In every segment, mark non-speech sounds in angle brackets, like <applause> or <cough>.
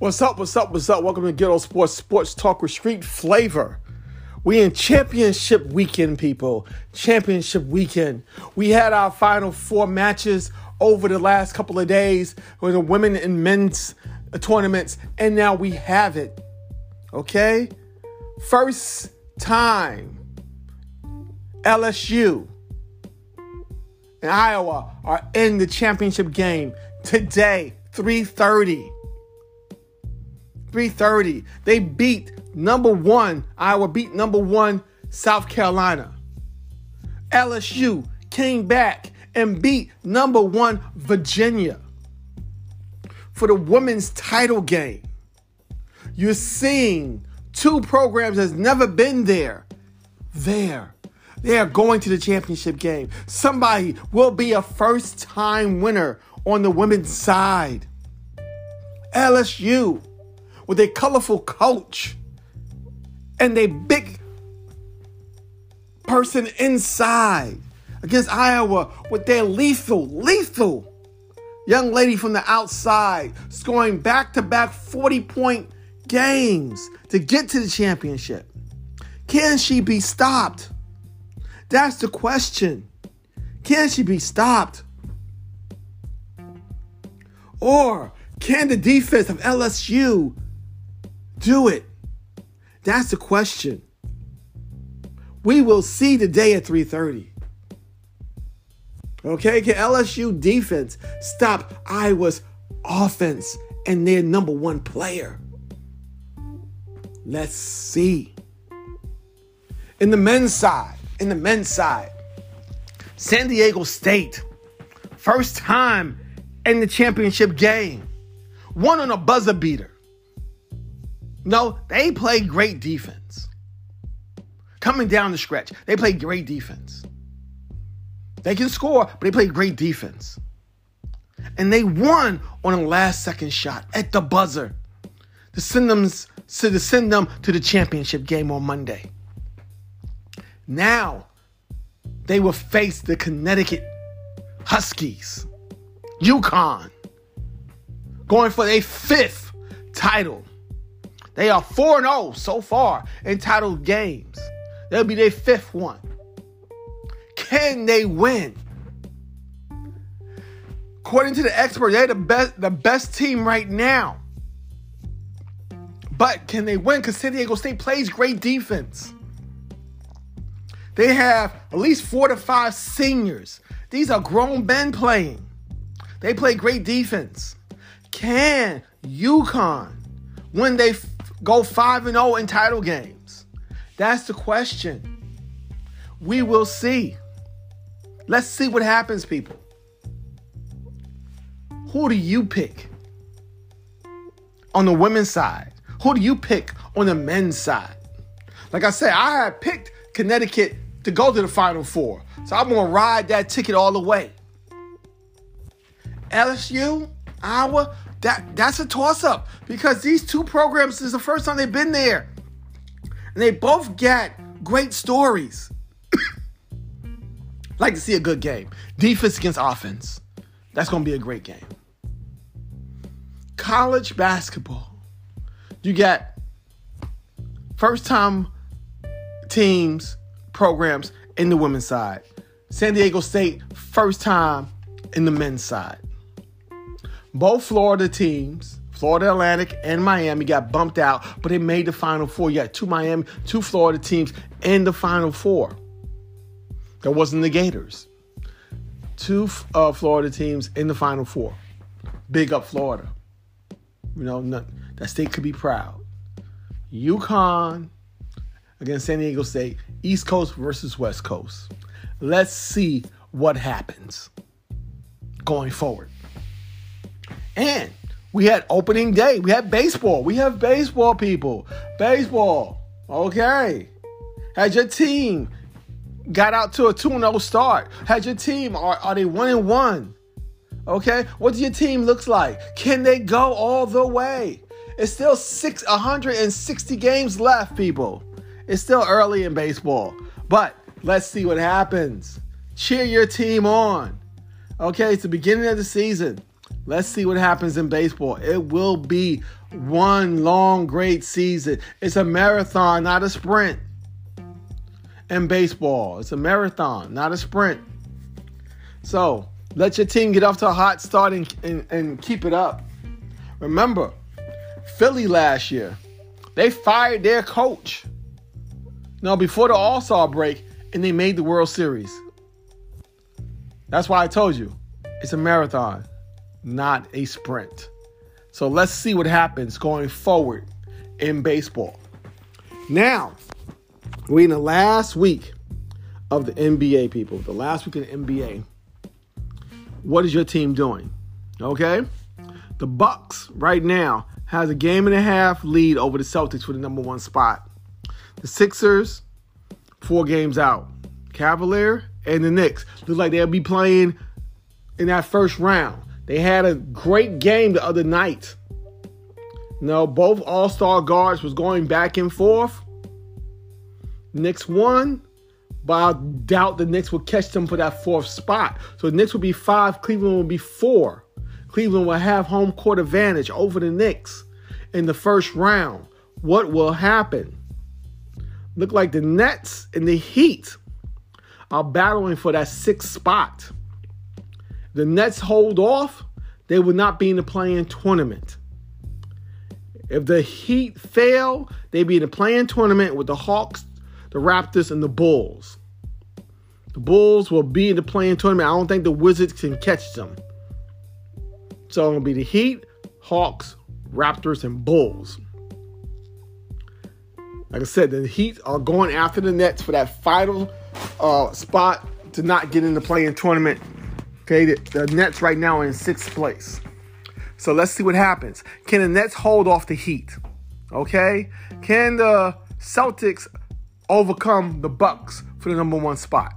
What's up? What's up? What's up? Welcome to Ghetto Sports Sports Talk with Street Flavor. We in championship weekend, people. Championship weekend. We had our final four matches over the last couple of days with the women and men's tournaments, and now we have it. Okay? First time LSU and Iowa are in the championship game today, 3:30. 3:30. They beat number 1, Iowa beat number 1 South Carolina. LSU came back and beat number 1 Virginia for the women's title game. You're seeing two programs that's never been there. There. They are going to the championship game. Somebody will be a first time winner on the women's side. LSU with a colorful coach and a big person inside against Iowa with their lethal, lethal young lady from the outside scoring back to back 40 point games to get to the championship. Can she be stopped? That's the question. Can she be stopped? Or can the defense of LSU do it? That's the question. We will see today at 3:30. Okay, can LSU defense stop Iowa's offense and their number one player? Let's see. In the men's side, in the men's side, San Diego State, first time in the championship game, won on a buzzer beater. No, they played great defense. Coming down the stretch, they played great defense. They can score, but they played great defense. And they won on a last second shot at the buzzer to send them to send them to the championship game on Monday. Now they will face the Connecticut Huskies, UConn, going for their fifth title. They are 4 0 so far in title games. They'll be their fifth one. Can they win? According to the expert, they're the best, the best team right now. But can they win? Because San Diego State plays great defense. They have at least four to five seniors. These are grown men playing. They play great defense. Can UConn, when they f- go 5 and 0 in title games? That's the question. We will see. Let's see what happens, people. Who do you pick on the women's side? Who do you pick on the men's side? Like I said, I had picked Connecticut to go to the Final Four. So I'm going to ride that ticket all the way. LSU, Iowa, that, that's a toss up because these two programs is the first time they've been there. And they both got great stories. <coughs> like to see a good game. Defense against offense. That's to be a great game. College basketball. You got first time teams programs in the women's side. San Diego State, first time in the men's side. Both Florida teams, Florida Atlantic and Miami, got bumped out, but they made the Final Four. You got two Miami, two Florida teams in the Final Four. That wasn't the Gators. Two uh, Florida teams in the Final Four. Big up Florida. You know, that state could be proud. UConn against San Diego State, East Coast versus West Coast. Let's see what happens going forward. And we had opening day. We had baseball. We have baseball, people. Baseball. Okay. Had your team got out to a 2 0 start? Had your team, are, are they 1 and 1? Okay. What does your team looks like? Can they go all the way? It's still six, 160 games left, people. It's still early in baseball, but let's see what happens. Cheer your team on. Okay, it's the beginning of the season. Let's see what happens in baseball. It will be one long, great season. It's a marathon, not a sprint. In baseball, it's a marathon, not a sprint. So let your team get off to a hot start and, and, and keep it up. Remember, Philly last year, they fired their coach. No, before the All Star break, and they made the World Series. That's why I told you it's a marathon, not a sprint. So let's see what happens going forward in baseball. Now, we in the last week of the NBA, people. The last week of the NBA. What is your team doing? Okay? The Bucks right now has a game and a half lead over the Celtics for the number one spot. The Sixers, four games out. Cavalier and the Knicks look like they'll be playing in that first round. They had a great game the other night. Know, both all-star guards was going back and forth. Knicks won, but I doubt the Knicks will catch them for that fourth spot. So the Knicks will be five, Cleveland will be four. Cleveland will have home court advantage over the Knicks in the first round. What will happen? Look like the Nets and the Heat are battling for that sixth spot. The Nets hold off, they will not be in the play-in tournament. If the Heat fail, they'd be in the play-in tournament with the Hawks, the Raptors, and the Bulls. The Bulls will be in the play-in tournament. I don't think the Wizards can catch them. So it'll be the Heat, Hawks, Raptors, and Bulls. Like I said, the Heat are going after the Nets for that final uh, spot to not get in the play-in tournament. Okay, the, the Nets right now are in sixth place. So let's see what happens. Can the Nets hold off the Heat? Okay, can the Celtics overcome the Bucks for the number one spot?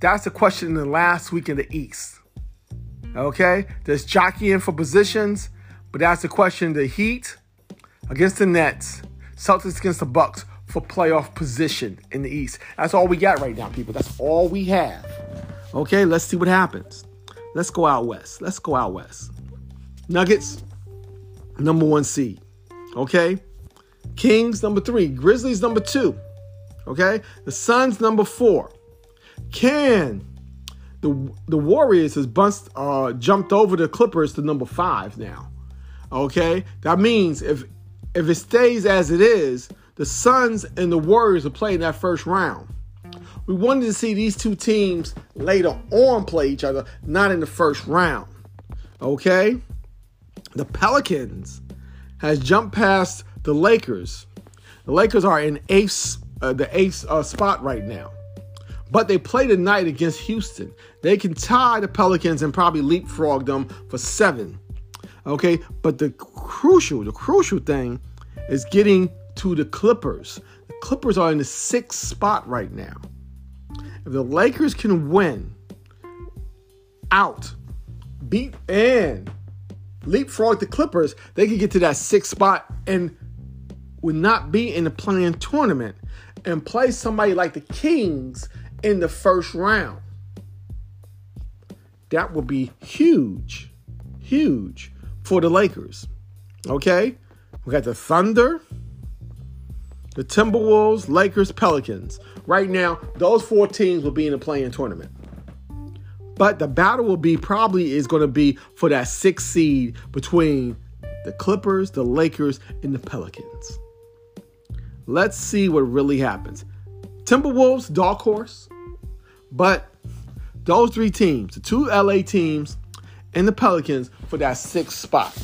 That's the question in the last week in the East. Okay, there's jockeying for positions, but that's the question. The Heat against the Nets, Celtics against the Bucks for playoff position in the East. That's all we got right now, people. That's all we have. Okay, let's see what happens. Let's go out west. Let's go out west. Nuggets, number one seed. Okay. Kings, number three. Grizzlies, number two. Okay. The Suns, number four. Can the the Warriors has bunched, uh, jumped over the Clippers to number five now. Okay, that means if if it stays as it is, the Suns and the Warriors are playing that first round. We wanted to see these two teams later on play each other, not in the first round. Okay, the Pelicans has jumped past the Lakers. The Lakers are in eighth, uh, the eighth uh, spot right now. But they play tonight against Houston. They can tie the Pelicans and probably leapfrog them for seven. Okay, but the crucial, the crucial thing is getting to the Clippers. The Clippers are in the sixth spot right now. If the Lakers can win out, beat and leapfrog the Clippers, they could get to that sixth spot and would not be in the play-in tournament and play somebody like the Kings in the first round. That would be huge, huge for the Lakers. Okay? We got the Thunder, the Timberwolves, Lakers, Pelicans. Right now, those four teams will be in the play-in tournament. But the battle will be probably is going to be for that sixth seed between the Clippers, the Lakers, and the Pelicans. Let's see what really happens. Timberwolves, dark horse. But those three teams, the two LA teams and the Pelicans for that sixth spot.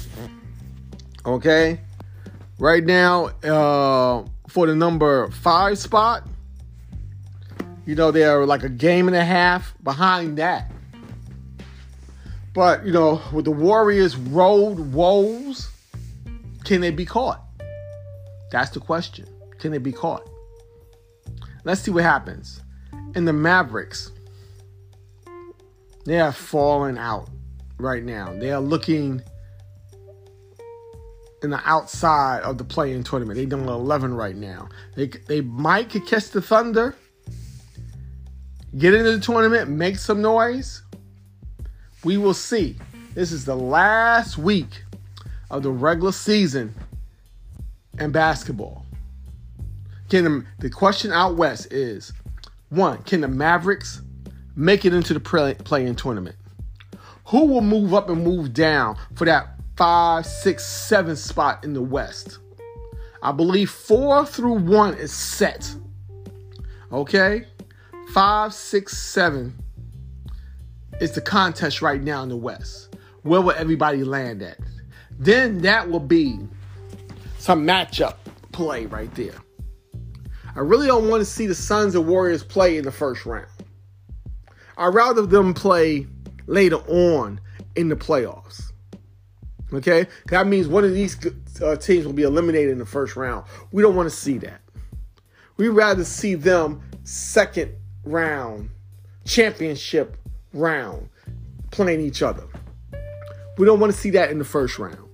Okay? Right now, uh, for the number five spot, you know, they're like a game and a half behind that. But, you know, with the Warriors' road woes, can they be caught? That's the question. Can they be caught? Let's see what happens. And the Mavericks, they are falling out right now. They are looking in the outside of the play-in tournament. They doing 11 right now. They they might could catch the Thunder, get into the tournament, make some noise. We will see. This is the last week of the regular season and basketball. Can the, the question out west is one, can the Mavericks make it into the play in tournament? Who will move up and move down for that five, six, seven spot in the West? I believe four through one is set. Okay? Five, six, seven is the contest right now in the West. Where will everybody land at? Then that will be some matchup play right there. I really don't want to see the Suns and Warriors play in the first round. I'd rather them play later on in the playoffs. Okay? That means one of these uh, teams will be eliminated in the first round. We don't want to see that. We'd rather see them second round, championship round, playing each other. We don't want to see that in the first round.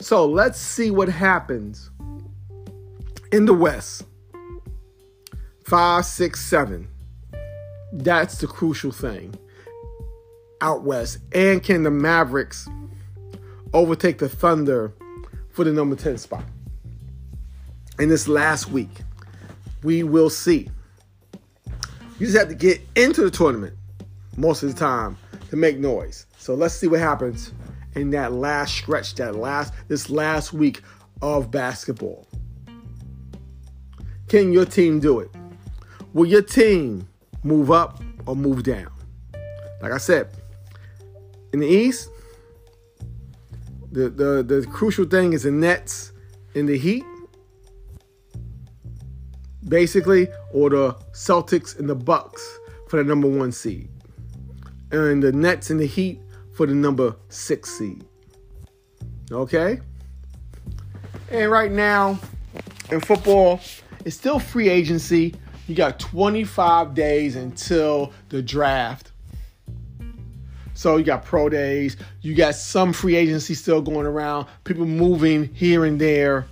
So let's see what happens in the West. Five, six, seven. That's the crucial thing out west. And can the Mavericks overtake the Thunder for the number 10 spot? In this last week, we will see. You just have to get into the tournament most of the time to make noise. So let's see what happens in that last stretch, that last this last week of basketball. Can your team do it? Will your team move up or move down? Like I said, in the East, the, the, the crucial thing is the Nets in the Heat, basically, or the Celtics and the Bucks for the number one seed, and the Nets and the Heat for the number six seed. Okay? And right now in football, it's still free agency. You got 25 days until the draft. So you got pro days, you got some free agency still going around, people moving here and there.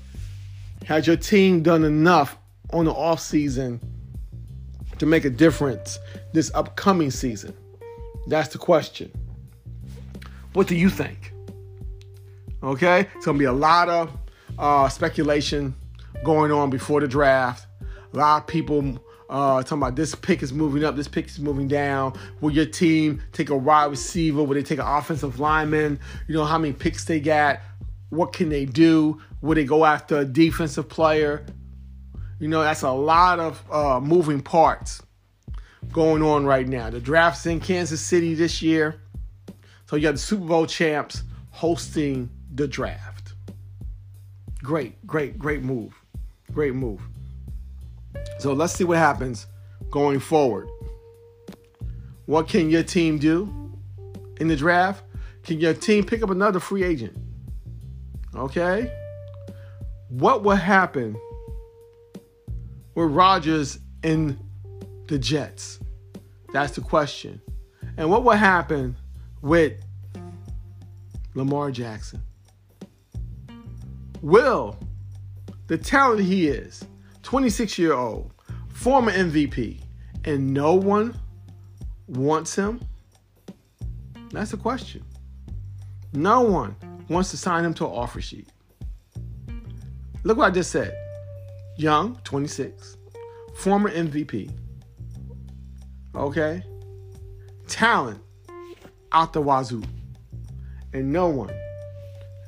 Has your team done enough on the off season to make a difference this upcoming season? That's the question. What do you think? Okay, it's gonna be a lot of uh, speculation going on before the draft. A lot of people uh, talking about this pick is moving up, this pick is moving down. Will your team take a wide receiver? Will they take an offensive lineman? You know how many picks they got? What can they do? Will they go after a defensive player? You know, that's a lot of uh, moving parts going on right now. The draft's in Kansas City this year. So you got the Super Bowl champs hosting the draft. Great, great, great move. Great move. So let's see what happens going forward. What can your team do in the draft? Can your team pick up another free agent? Okay? What will happen with Rodgers in the Jets? That's the question. And what will happen with Lamar Jackson? Will the talent he is, 26 year old, former MVP, and no one wants him? That's the question. No one wants to sign him to an offer sheet. Look what I just said. Young, 26, former MVP. Okay? Talent out the wazoo. And no one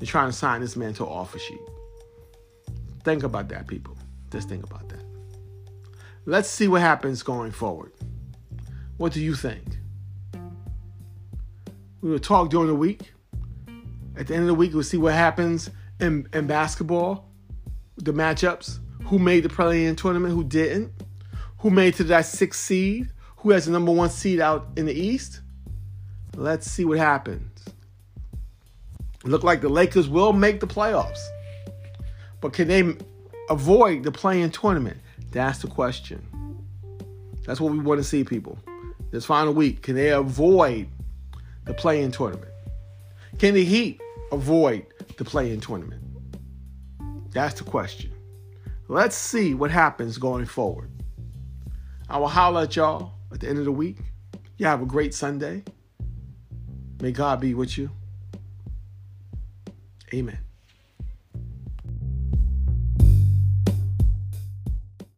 is trying to sign this man to an offer sheet. Think about that, people. Just think about that. Let's see what happens going forward. What do you think? We will talk during the week. At the end of the week, we'll see what happens in, in basketball, the matchups, who made the play-in tournament, who didn't, who made to that sixth seed, who has the number one seed out in the East. Let's see what happens. Look like the Lakers will make the playoffs. But can they avoid the play-in tournament? That's the question. That's what we want to see, people. This final week, can they avoid the play-in tournament? Can the Heat avoid the play-in tournament? That's the question. Let's see what happens going forward. I will holler at y'all at the end of the week. You have a great Sunday. May God be with you. Amen.